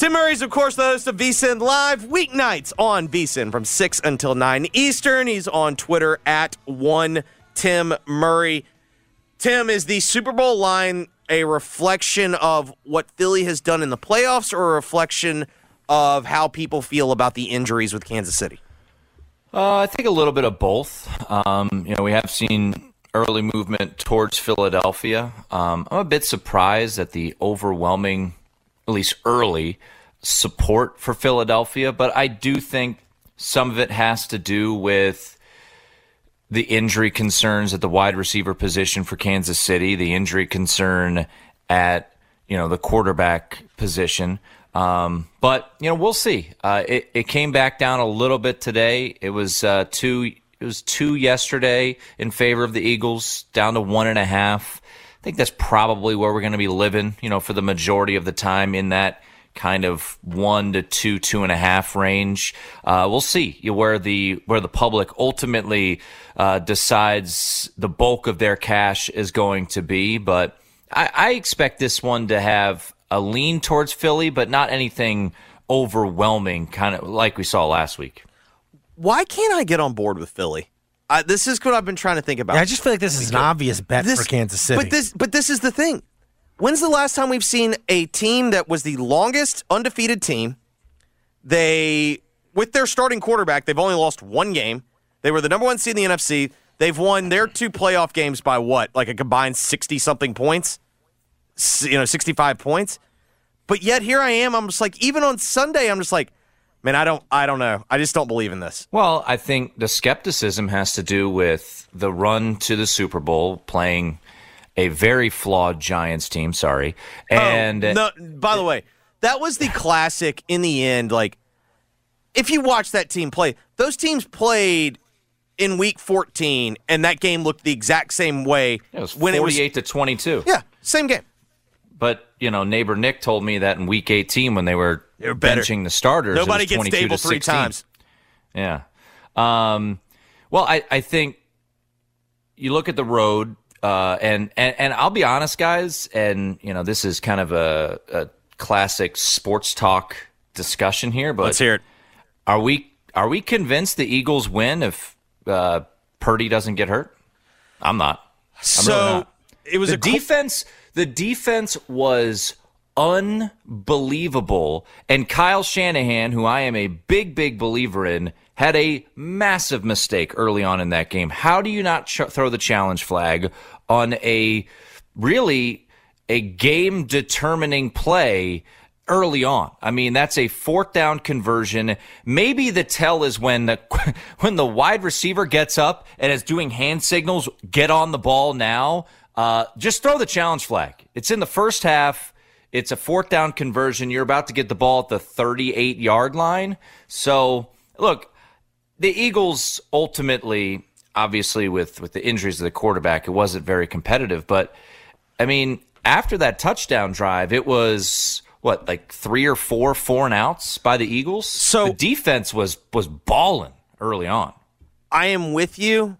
Tim Murray's, of course, the host of VSIN Live weeknights on VSIN from 6 until 9 Eastern. He's on Twitter at one Tim Murray. Tim, is the Super Bowl line a reflection of what Philly has done in the playoffs or a reflection of how people feel about the injuries with Kansas City? Uh, I think a little bit of both. Um, you know, we have seen early movement towards Philadelphia. Um, I'm a bit surprised at the overwhelming, at least early, support for Philadelphia, but I do think some of it has to do with the injury concerns at the wide receiver position for Kansas City, the injury concern at you know the quarterback position. Um, but you know we'll see. Uh, it it came back down a little bit today. It was uh, two. It was two yesterday in favor of the Eagles, down to one and a half. I think that's probably where we're going to be living. You know, for the majority of the time in that kind of one to two, two and a half range. Uh, we'll see where the where the public ultimately uh, decides the bulk of their cash is going to be. But I, I expect this one to have a lean towards Philly, but not anything overwhelming, kind of like we saw last week. Why can't I get on board with Philly? I, this is what I've been trying to think about. Yeah, I just feel like this is an obvious bet This- for Kansas City. But this, but this is the thing. When's the last time we've seen a team that was the longest undefeated team? They, with their starting quarterback, they've only lost one game. They were the number one seed in the NFC. They've won their two playoff games by what, like a combined sixty something points, you know, sixty five points. But yet here I am. I'm just like, even on Sunday, I'm just like, man, I don't, I don't know. I just don't believe in this. Well, I think the skepticism has to do with the run to the Super Bowl, playing a very flawed Giants team. Sorry, and Oh, no, by the way, that was the classic in the end. Like, if you watch that team play, those teams played in week 14, and that game looked the exact same way it was when it was. to twenty-two. Yeah, same game. But you know, neighbor Nick told me that in Week 18 when they were, They were better. benching the starters, Nobody gets stable three 16. times. Yeah. Um, well, I, I think you look at the road, uh, and, and and I'll be honest, guys, and you know this is kind of a, a classic sports talk discussion here, but Let's hear it. are we are we convinced the Eagles win if uh, Purdy doesn't get hurt? I'm not. I'm So really not. it was the a defense. The defense was unbelievable, and Kyle Shanahan, who I am a big, big believer in, had a massive mistake early on in that game. How do you not ch- throw the challenge flag on a really a game determining play? early on. I mean, that's a fourth down conversion. Maybe the tell is when the when the wide receiver gets up and is doing hand signals, get on the ball now. Uh, just throw the challenge flag. It's in the first half. It's a fourth down conversion. You're about to get the ball at the 38 yard line. So, look, the Eagles ultimately, obviously, with with the injuries of the quarterback, it wasn't very competitive. But I mean, after that touchdown drive, it was what like three or four four and outs by the Eagles. So- the defense was was balling early on. I am with you.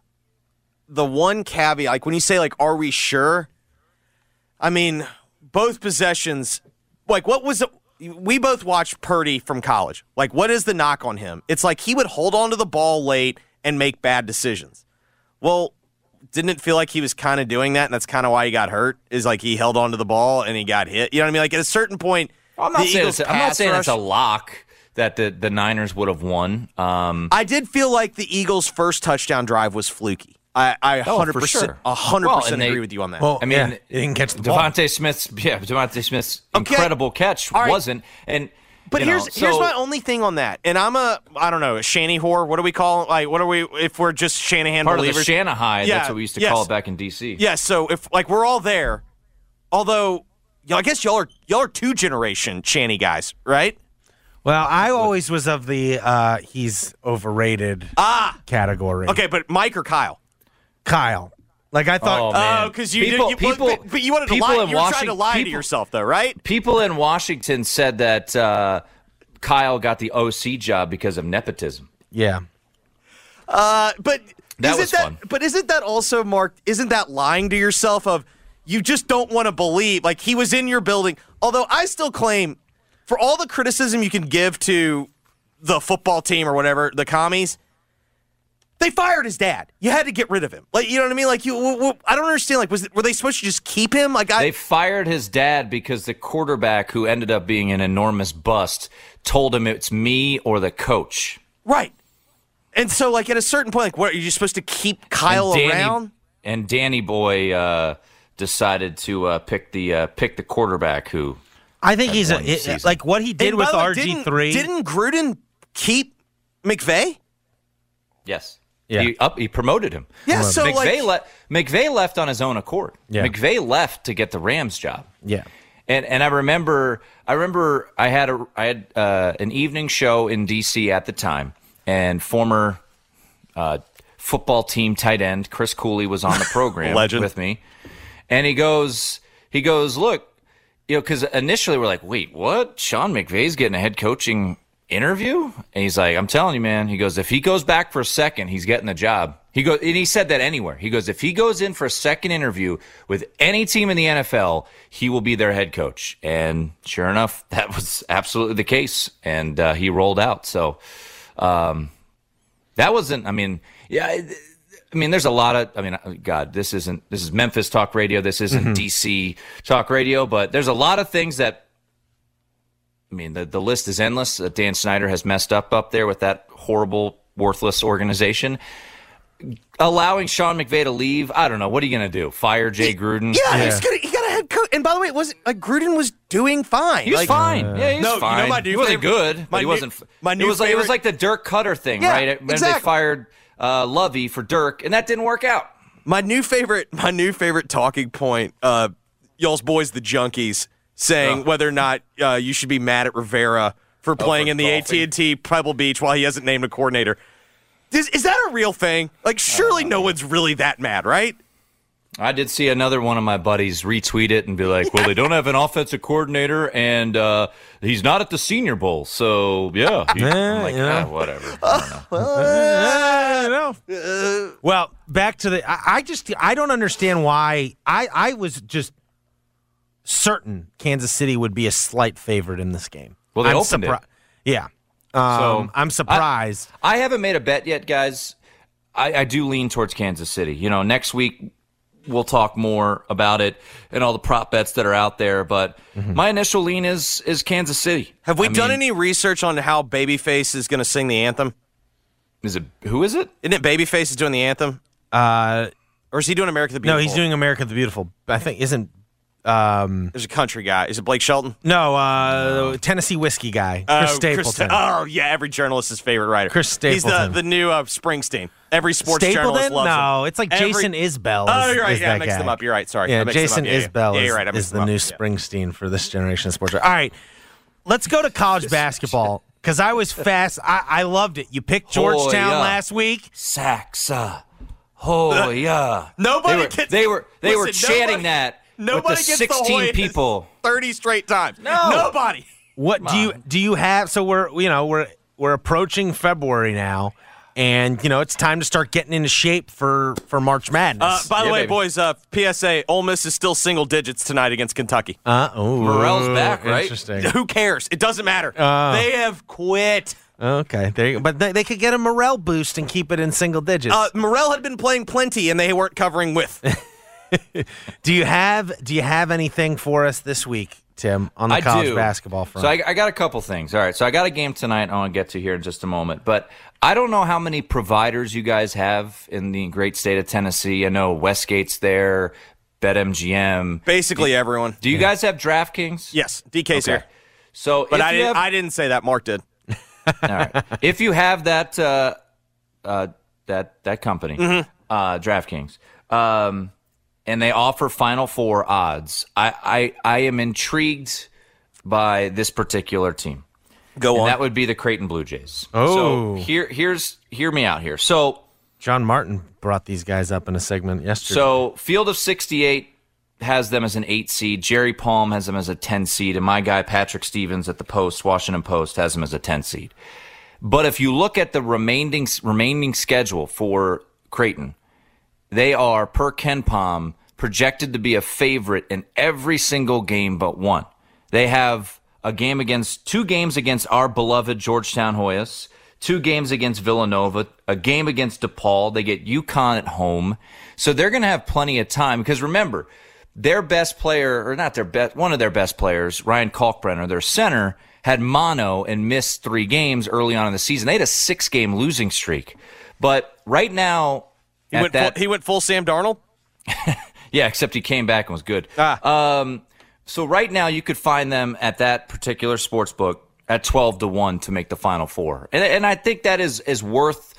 The one caveat, like when you say, like, are we sure? I mean, both possessions, like, what was it? We both watched Purdy from college. Like, what is the knock on him? It's like he would hold on to the ball late and make bad decisions. Well, didn't it feel like he was kind of doing that, and that's kind of why he got hurt? Is like he held on to the ball and he got hit. You know what I mean? Like at a certain point, I'm not saying it's, I'm not saying it's a lock that the, the Niners would have won. Um, I did feel like the Eagles' first touchdown drive was fluky. I, I Oh, 100%, for sure. 100% Well, and they- agree with you on that. Well, I mean, yeah, he didn't catch the ball. DeVonta Smith's yeah, DeVonta Smith's Okay. incredible catch All right. wasn't, and But you know, here's here's my only thing on that, and I'm a I don't know a Shanny whore. What do we call it? Like what are we if we're just Shanahan part believers? of the Shanahan. Yeah, that's what we used to yes. call it back in DC. Yeah, so if like we're all there, although you know, I guess y'all are y'all are two generation Shanny guys, right? Well, I always was of the uh, he's overrated Ah, category. okay, but Mike or Kyle? Kyle. Like I Oh, thought. Oh, because you, People- you people- but, but you wanted to people lie. in You were trying to Washington- lie to yourself, though, right? People in Washington said that uh, Kyle got the OC job because of nepotism. yeah. Uh, but That isn't was that, fun. But isn't that also, Mark? Isn't that lying to yourself? Of you just don't want to believe like he was in your building. Although I still claim, for all the criticism you can give to the football team or whatever, the commies, they fired his dad. You had to get rid of him. Like you know what I mean? Like you, w- w- I don't understand. Like was were they supposed to just keep him? Like I, They fired his dad because the quarterback, who ended up being an enormous bust, told him it's me or the coach. right. And so, like at a certain point, like, what are you supposed to keep Kyle and Danny, around? And Danny Boy uh, decided to uh, pick the uh, pick the quarterback who. I think he's a, it- like what he did And with by the way, RG three. Didn't, didn't Gruden keep McVay? Yes. Yeah. He up. He promoted him. Yeah, so, McVay, like- le- McVay left on his own accord. Yeah. McVay left to get the Rams job. Yeah. And and I remember I remember I had a I had uh, an evening show in DC at the time, and former uh, football team tight end Chris Cooley was on the program Legend. with me, and he goes he goes look, you know, because initially we're like, wait, what? Sean McVay's getting a head coaching interview, and he's like, I'm telling you, man. He goes, if he goes back for a second, he's getting the job. He goes, and he said that anywhere. He goes, if he goes in for a second interview with any team in the NFL, he will be their head coach. And sure enough, that was absolutely the case, and uh, he rolled out. So, um, that wasn't. I mean, yeah. I- I mean, there's a lot of. I mean, God, this isn't. This is Memphis talk radio. This isn't DC talk radio. But there's a lot of things that. I mean, the the list is endless. That Dan Snyder has messed up up there with that horrible, worthless organization. Allowing Sean McVay to leave, I don't know. What are you going to do? Fire Jay Gruden? Yeah, he's gonna, he got a head coach. And by the way, it wasn't like Gruden was doing fine. He was like, fine. yeah, he was No, you know fine. my new he wasn't favorite- good, my but he wasn't. my it new was like it was like the Dirk Koetter thing, Yeah, right? When they fired uh, Lovie for Dirk, and that didn't work out. My new favorite, my new favorite talking point. Uh, y'all's boys, the junkies, saying Oh. whether or not uh, you should be mad at Rivera for playing for in the AT and T Pebble Beach while he hasn't named a coordinator. Is, is that a real thing? Like, surely no one's really that mad, right? I did see another one of my buddies retweet it and be like, "Well, they don't have an offensive coordinator, and uh, he's not at the Senior Bowl, so yeah." He- I'm like, yeah. "Ah, whatever. I don't know. I well, back to the. I, I just I don't understand why. I I was just certain Kansas City would be a slight favorite in this game. Well, they I'm opened it. Yeah. Um, So, I'm surprised. I haven't made a bet yet, guys. I, I do lean towards Kansas City. You know, next week we'll talk more about it and all the prop bets that are out there. But my initial lean is is Kansas City. Have we I done mean, any research on how Babyface is going to sing the anthem? Is it who is it? Isn't it Babyface is doing the anthem, uh, or is he doing America the Beautiful? no, he's doing America the Beautiful. I think isn't. Um, There's a country guy. Is it Blake Shelton? no, uh, Tennessee whiskey guy, Chris Oh, Stapleton. oh yeah, every journalist's favorite writer. Chris Stapleton. He's the, the new uh, Springsteen. Every sports journalist Stapleton? loves him. No, it's like Every- Jason Isbell. Oh, you're right. is Yeah, I mixed guy. them up. You're right. Sorry. Yeah, I mixed them Jason. Yeah, yeah. Isbell Yeah, is, you're right. Is the them new up. Yeah. Springsteen for this generation of sports. All right, let's go to college basketball because I was fast. I, I loved it. You picked Georgetown yeah. last week. Saxa. Oh yeah. Nobody they were, gets- they were they were chanting nobody- that Nobody with the gets 16 the people. 30 straight times. No. Nobody. What do you do? You have so we're you know we're we're approaching February now, and you know it's time to start getting into shape for for March Uh, Madness. by the Yeah, way, baby. boys, uh, PSA, Ole Miss is still single digits tonight against Kentucky. Uh, oh, Murrell's back, right? Interesting. Who cares? It doesn't matter. Uh. they have quit. Okay, there you go. But they, they could get a morale boost and keep it in single digits. Uh, Murrell had been playing plenty, and they weren't covering with. do you have Do you have anything for us this week Tim, on the I college do. basketball front. So I, I got a couple things. All right. So I got a game tonight I want to get to here in just a moment. But I don't know how many providers you guys have in the great state of Tennessee. I know Westgate's there, BetMGM. Basically everyone. Do you guys have DraftKings? Yes, DK's Okay. here. So, But if I you didn't. have- I didn't say that. Mark did. All right. If you have that uh, uh, that that company, Mm-hmm. uh, DraftKings, um, and they offer Final Four odds, I, I I am intrigued by this particular team. Go And on. that would be the Creighton Blue Jays. Oh. So here here's hear me out here. So John Martin brought these guys up in a segment yesterday. so Field of 68 has them as an 8 seed. Jerry Palm has them as a 10 seed and my guy Patrick Stevens at the Post, Washington Post has them as a 10 seed. But if you look at the remaining remaining schedule for Creighton, they are per KenPom projected to be a favorite in every single game but one. They have a game against two games against our beloved Georgetown Hoyas, two games against Villanova, a game against DePaul. They get UConn at home. So they're going to have plenty of time because remember, their best player, or not their best, one of their best players, Ryan Kalkbrenner, their center, had mono and missed three games early on in the season. They had a six game losing streak. But right now, he, went that, full, he went full Sam Darnold. yeah, except he came back and was good. Ah. Um, so right now you could find them at that particular sports book at twelve to one to make the final four, and and I think that is is worth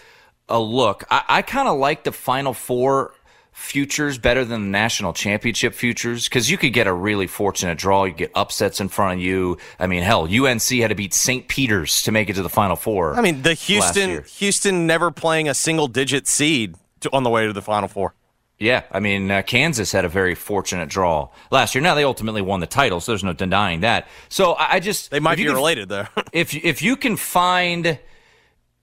a look. I, I kind of like the final four futures better than the national championship futures because you could get a really fortunate draw. You get upsets in front of you. I mean, hell, UNC had to beat St. Peter's to make it to the final four. I mean, the Houston. Houston never playing a single digit seed to, on the way to the Final Four. Yeah, I mean, uh, Kansas had a very fortunate draw last year. Now they ultimately won the title, so there's no denying that. So I, I just They might be can- related though. If you- if you can find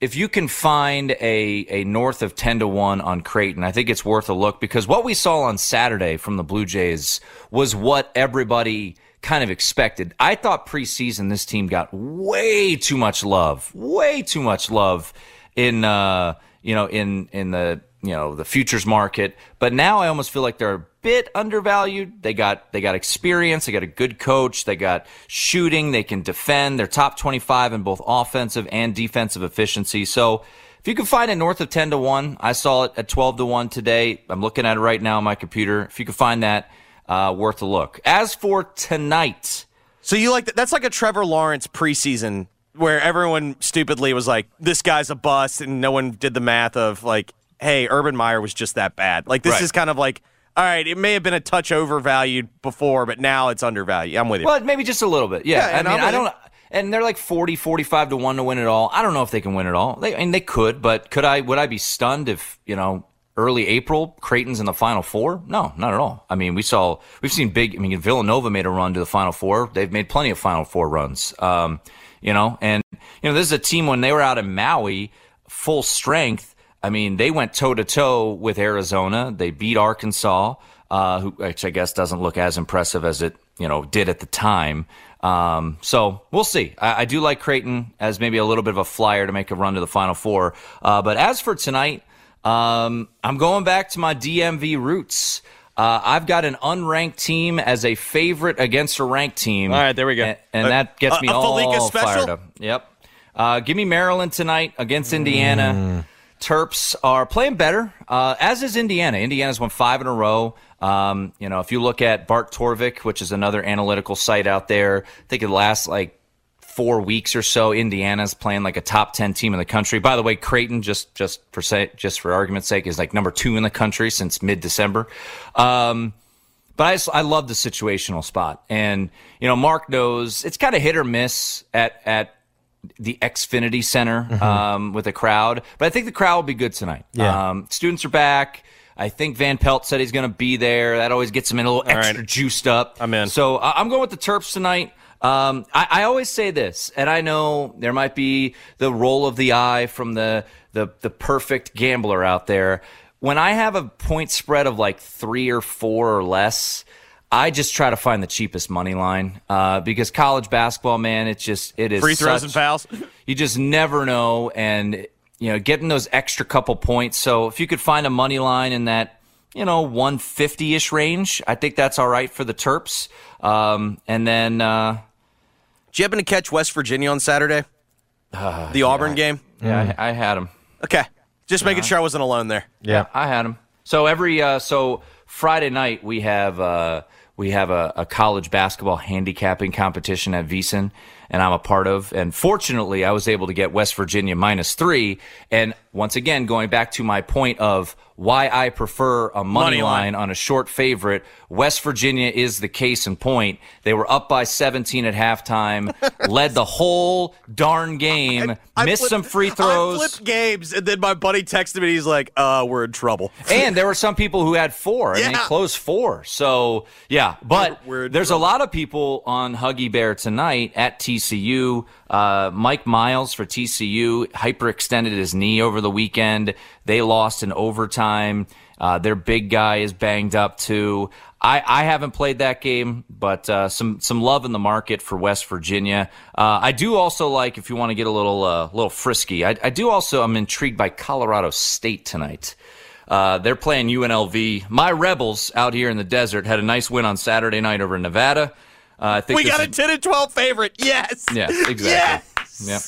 if you can find a a north of ten to one on Creighton, I think it's worth a look because what we saw on Saturday from the Blue Jays was what everybody kind of expected. I thought preseason this team got way too much love, way too much love in uh you know in in the you know the futures market. But now i almost feel like they're a bit undervalued. They got they got experience. They got a good coach. They got shooting. They can defend. They're top 25 in both offensive and defensive efficiency. So if you can find it north of 10 to 1 i saw it at 12 to 1 today. I'm looking at it right now on my computer. If you can find that uh, worth a look. As for tonight. So you like that? That's like a Trevor Lawrence preseason where everyone stupidly was like, "This guy's a bust," and no one did the math of like, "Hey, Urban Meyer was just that bad." Like this Right. is kind of like, all right, it may have been a touch overvalued before, but now it's undervalued. I'm with you. Well, maybe just a little bit. Yeah. Yeah, and I mean, I'm I don't and they're like 40, 45 to 1 to win it all. I don't know if they can win it all. They, I mean, they could, but could I, would I be stunned if, you know, early April, Creighton's in the final four? No, not at all. I mean, we saw, we've seen big, I mean, Villanova made a run to the final four. They've made plenty of final four runs. Um, you know, and, you know, this is a team when they were out in Maui, full strength. I mean, they went toe to toe with Arizona. They beat Arkansas, uh, who, which I guess doesn't look as impressive as it, you know, did at the time. Um, so we'll see. I, I do like Creighton as maybe a little bit of a flyer to make a run to the Final Four. Uh, but as for tonight, um, I'm going back to my DMV roots. Uh, I've got an unranked team as a favorite against a ranked team. All right, there we go. And, and Uh, that gets me all special? fired up. Yep. Uh, give me Maryland tonight against Indiana. Terps are playing better, uh, as is Indiana. Indiana's won five in a row. Um, you know, if you look at Bart Torvik, which is another analytical site out there, I think it lasts like four weeks or so. Indiana's playing like a top ten team in the country. By the way, Creighton, just just for say, just for argument's sake, is like number two in the country since mid December. Um, but I, just, I love the situational spot, and you know, Mark knows it's kind of hit or miss at at the Xfinity Center um, with a crowd, but I think the crowd will be good tonight. Yeah. Um, students are back. I think Van Pelt said he's going to be there. That always gets him in a little right. extra juiced up. I'm in. So uh, I'm going with the Terps tonight. Um, I, I always say this, and I know there might be the roll of the eye from the the the perfect gambler out there. When I have a point spread of like three or four or less, I just try to find the cheapest money line uh, because college basketball, man, it's just it is Free throws such- and fouls. you just never know and you know getting those extra couple points so if you could find a money line in that you know 150ish range i think that's all right for the terps Um, and then uh, Did you happen to catch West Virginia on Saturday? the Auburn game? yeah, I, I had him. Okay. Just making sure I wasn't alone there. Yeah. I had him. So every uh, so Friday night we have uh, we have a, a college basketball handicapping competition at VSiN, and I'm a part of. And fortunately, I was able to get West Virginia minus three. And once again, going back to my point of why I prefer a money, Money line. line on a short favorite, West Virginia is the case in point. They were up by 17 at halftime, led the whole darn game, I missed flipped- some free throws. I flipped games, and then my buddy texted me. He's like, "Uh, we're in trouble." and there were some people who had four and they closed four. So yeah, but We're- we're- there's a lot of people on Huggy Bear tonight at TCU. Uh, Mike Miles for TCU hyperextended his knee over the weekend. They lost in overtime. Uh, their big guy is banged up too. I, I haven't played that game, but uh, some some love in the market for West Virginia. Uh, I do also like if you want to get a little uh, little frisky. I, I do also I'm intrigued by Colorado State tonight. Uh, they're playing UNLV. My Rebels out here in the desert had a nice win on Saturday night over Nevada. Uh, I think we this got a is- ten and twelve favorite. Yes. Yes, exactly. Yes. Yep.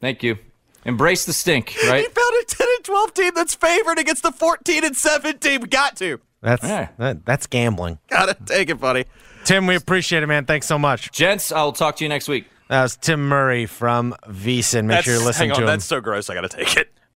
Thank you. Embrace the stink, right? He right? found a ten and twelve team that's favored against the fourteen and seven team. Got to. That's Yeah. that, that's gambling. Gotta take it, buddy. Tim, we appreciate it, man. Thanks so much. Gents, I'll talk to you next week. That was Tim Murray from VSiN. Make sure you That's- listen hang on, to him. That's so gross. I gotta take it.